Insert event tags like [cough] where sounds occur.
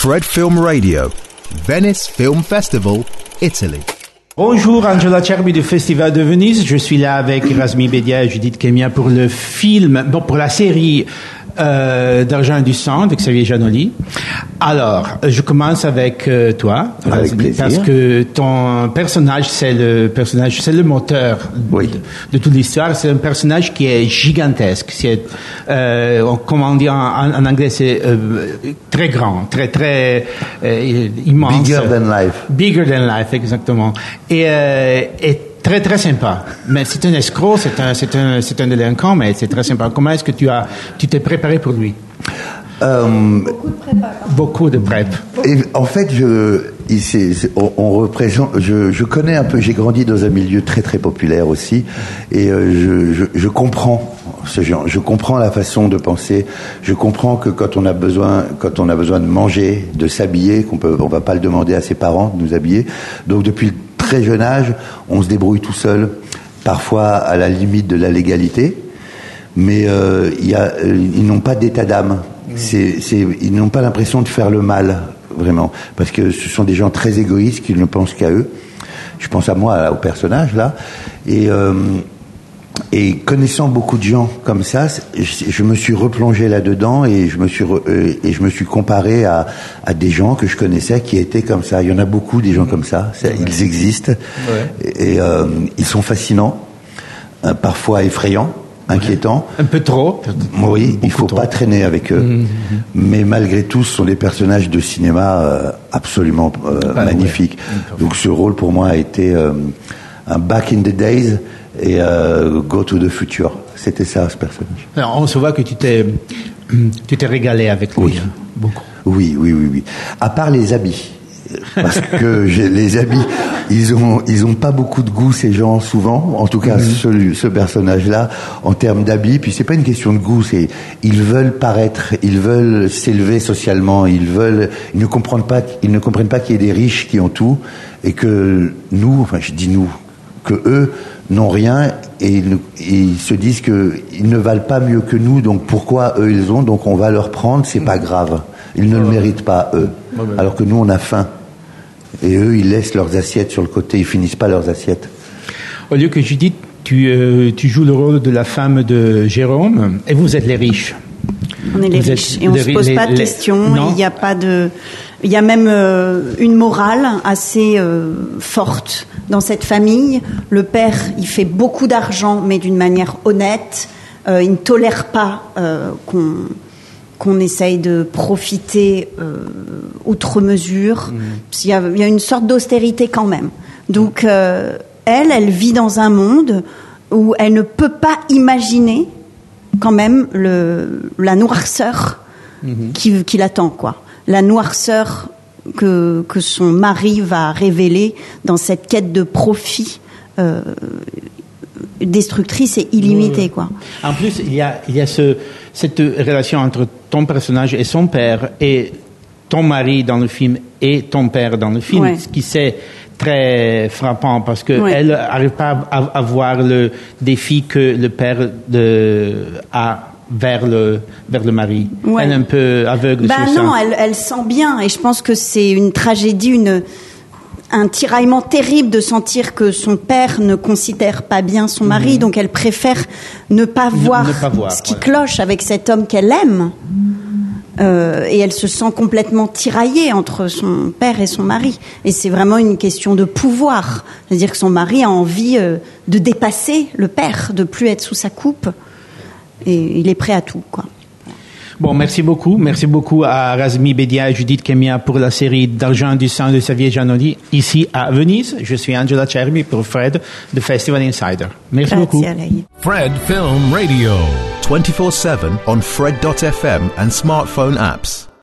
Fred Film Radio, Venice Film Festival, Italy. Bonjour, Angela Cherby du Festival de Venise. Je suis là avec Rasmi Bedia et Judith Kemia pour le film, bon, pour la série euh, d'argent du sang de Xavier Janoli. Alors, je commence avec euh, toi, Avec parce que ton personnage, c'est le personnage, c'est le moteur Oui. de, de toute l'histoire. C'est un personnage qui est gigantesque. C'est, euh, comment on dit en, en anglais, c'est très grand, très très immense. Bigger than life. Bigger than life, exactement. Et, et très très sympa. Mais c'est un escroc, c'est un, c'est un, c'est un délinquant, mais c'est très sympa. Comment est-ce que tu as, tu t'es préparé pour lui? Euh, Beaucoup de prep. et en fait, je, on, on représente. Je, je connais un peu. J'ai grandi dans un milieu très très populaire aussi, et euh, je, je, comprends ce genre. Je comprends la façon de penser. Je comprends que quand on a besoin, quand on a besoin de manger, de s'habiller, qu'on peut, on va pas le demander à ses parents de nous habiller. Donc depuis très jeune âge, on se débrouille tout seul, parfois à la limite de la légalité. mais euh, il y a, euh, ils n'ont pas d'état d'âme. C'est, c'est, ils n'ont pas l'impression de faire le mal, vraiment, parce que ce sont des gens très égoïstes qui ne pensent qu'à eux. Je pense à moi, au personnage là, et euh, et connaissant beaucoup de gens comme ça, je, je me suis replongé là-dedans et je me suis re- euh, et je me suis comparé à, à des gens que je connaissais qui étaient comme ça. Il y en a beaucoup des gens comme ça. Ça, Ils existent et euh, ils sont fascinants, euh, parfois effrayants, inquiétants. Un peu trop. Oui, il faut trop. pas traîner avec eux. Mais malgré tout, ce sont des personnages de cinéma euh, absolument euh, Ah, magnifiques. Donc ce rôle pour moi a été euh, un Back in the Days et euh, Go to the Future. C'était ça ce personnage. Alors, on se voit que tu t'es, [clears throat] tu t'es régalé avec lui. Oui. hein, beaucoup. Oui, oui, oui, oui. À part les habits. Parce que [laughs] les habits, ils ont, ils ont pas beaucoup de goût ces gens souvent. En tout cas, ce, ce personnage-là, en termes d'habits. Puis c'est pas une question de goût. C'est, ils veulent paraître, ils veulent s'élever socialement. Ils veulent, ils ne comprennent pas, ils ne comprennent pas qu'il y ait des riches qui ont tout et que nous, enfin, je dis nous, que eux n'ont rien et ils, se disent que ils ne valent pas mieux que nous. Donc pourquoi eux ils ont Donc on va leur prendre. C'est pas grave. Ils ne le méritent pas eux. Alors que nous on a faim. Et eux, ils laissent leurs assiettes sur le côté, ils finissent pas leurs assiettes. Au lieu que Judith, tu, euh, tu joues le rôle de la femme de Jérôme, et vous êtes les riches. On est les Vous riches et on les se pose les- pas de les- questions. Il n'y a pas de. Il y a même euh, une morale assez euh, forte dans cette famille. Le père, il fait beaucoup d'argent, mais d'une manière honnête. Euh, il ne tolère pas qu'on qu'on essaye de profiter outre mesure. Il, y a, il y a une sorte d'austérité quand même. Donc elle, elle vit dans un monde où elle ne peut pas imaginer quand même le, la noirceur qui, qui l'attend, quoi. La noirceur que, que son mari va révéler dans cette quête de profit euh, destructrice et illimitée, quoi. En plus, il y a, il y a ce, cette relation entre ton personnage et son père, et ton mari dans le film et ton père dans le film, Ouais. ce qui c'est très frappant parce que Ouais. elle n'arrive pas à, à voir le défi que le père de, a vers le, vers le mari. Ouais. Elle est un peu aveugle Ben sur ça. non, elle, elle sent bien, et je pense que c'est une tragédie, une, un tiraillement terrible de sentir que son père ne considère pas bien son mari, donc elle préfère ne pas voir, Mhm. ne pas voir, ce qui voilà. cloche avec cet homme qu'elle aime. Euh, et elle se sent complètement tiraillée entre son père et son mari. Et c'est vraiment une question de pouvoir. C'est-à-dire que son mari a envie euh, de dépasser le père, de plus être sous sa coupe. Et il est prêt à tout, quoi. Bon, merci beaucoup. Merci beaucoup à Razmi Bedia et Judith Kemia pour la série D'argent du sang de Xavier Giannoli ici à Venise. Je suis Angela Chermi pour Fred de Festival Insider. Merci beaucoup. Grazie. Fred Film Radio. 24 7 on Fred.fm and smartphone apps.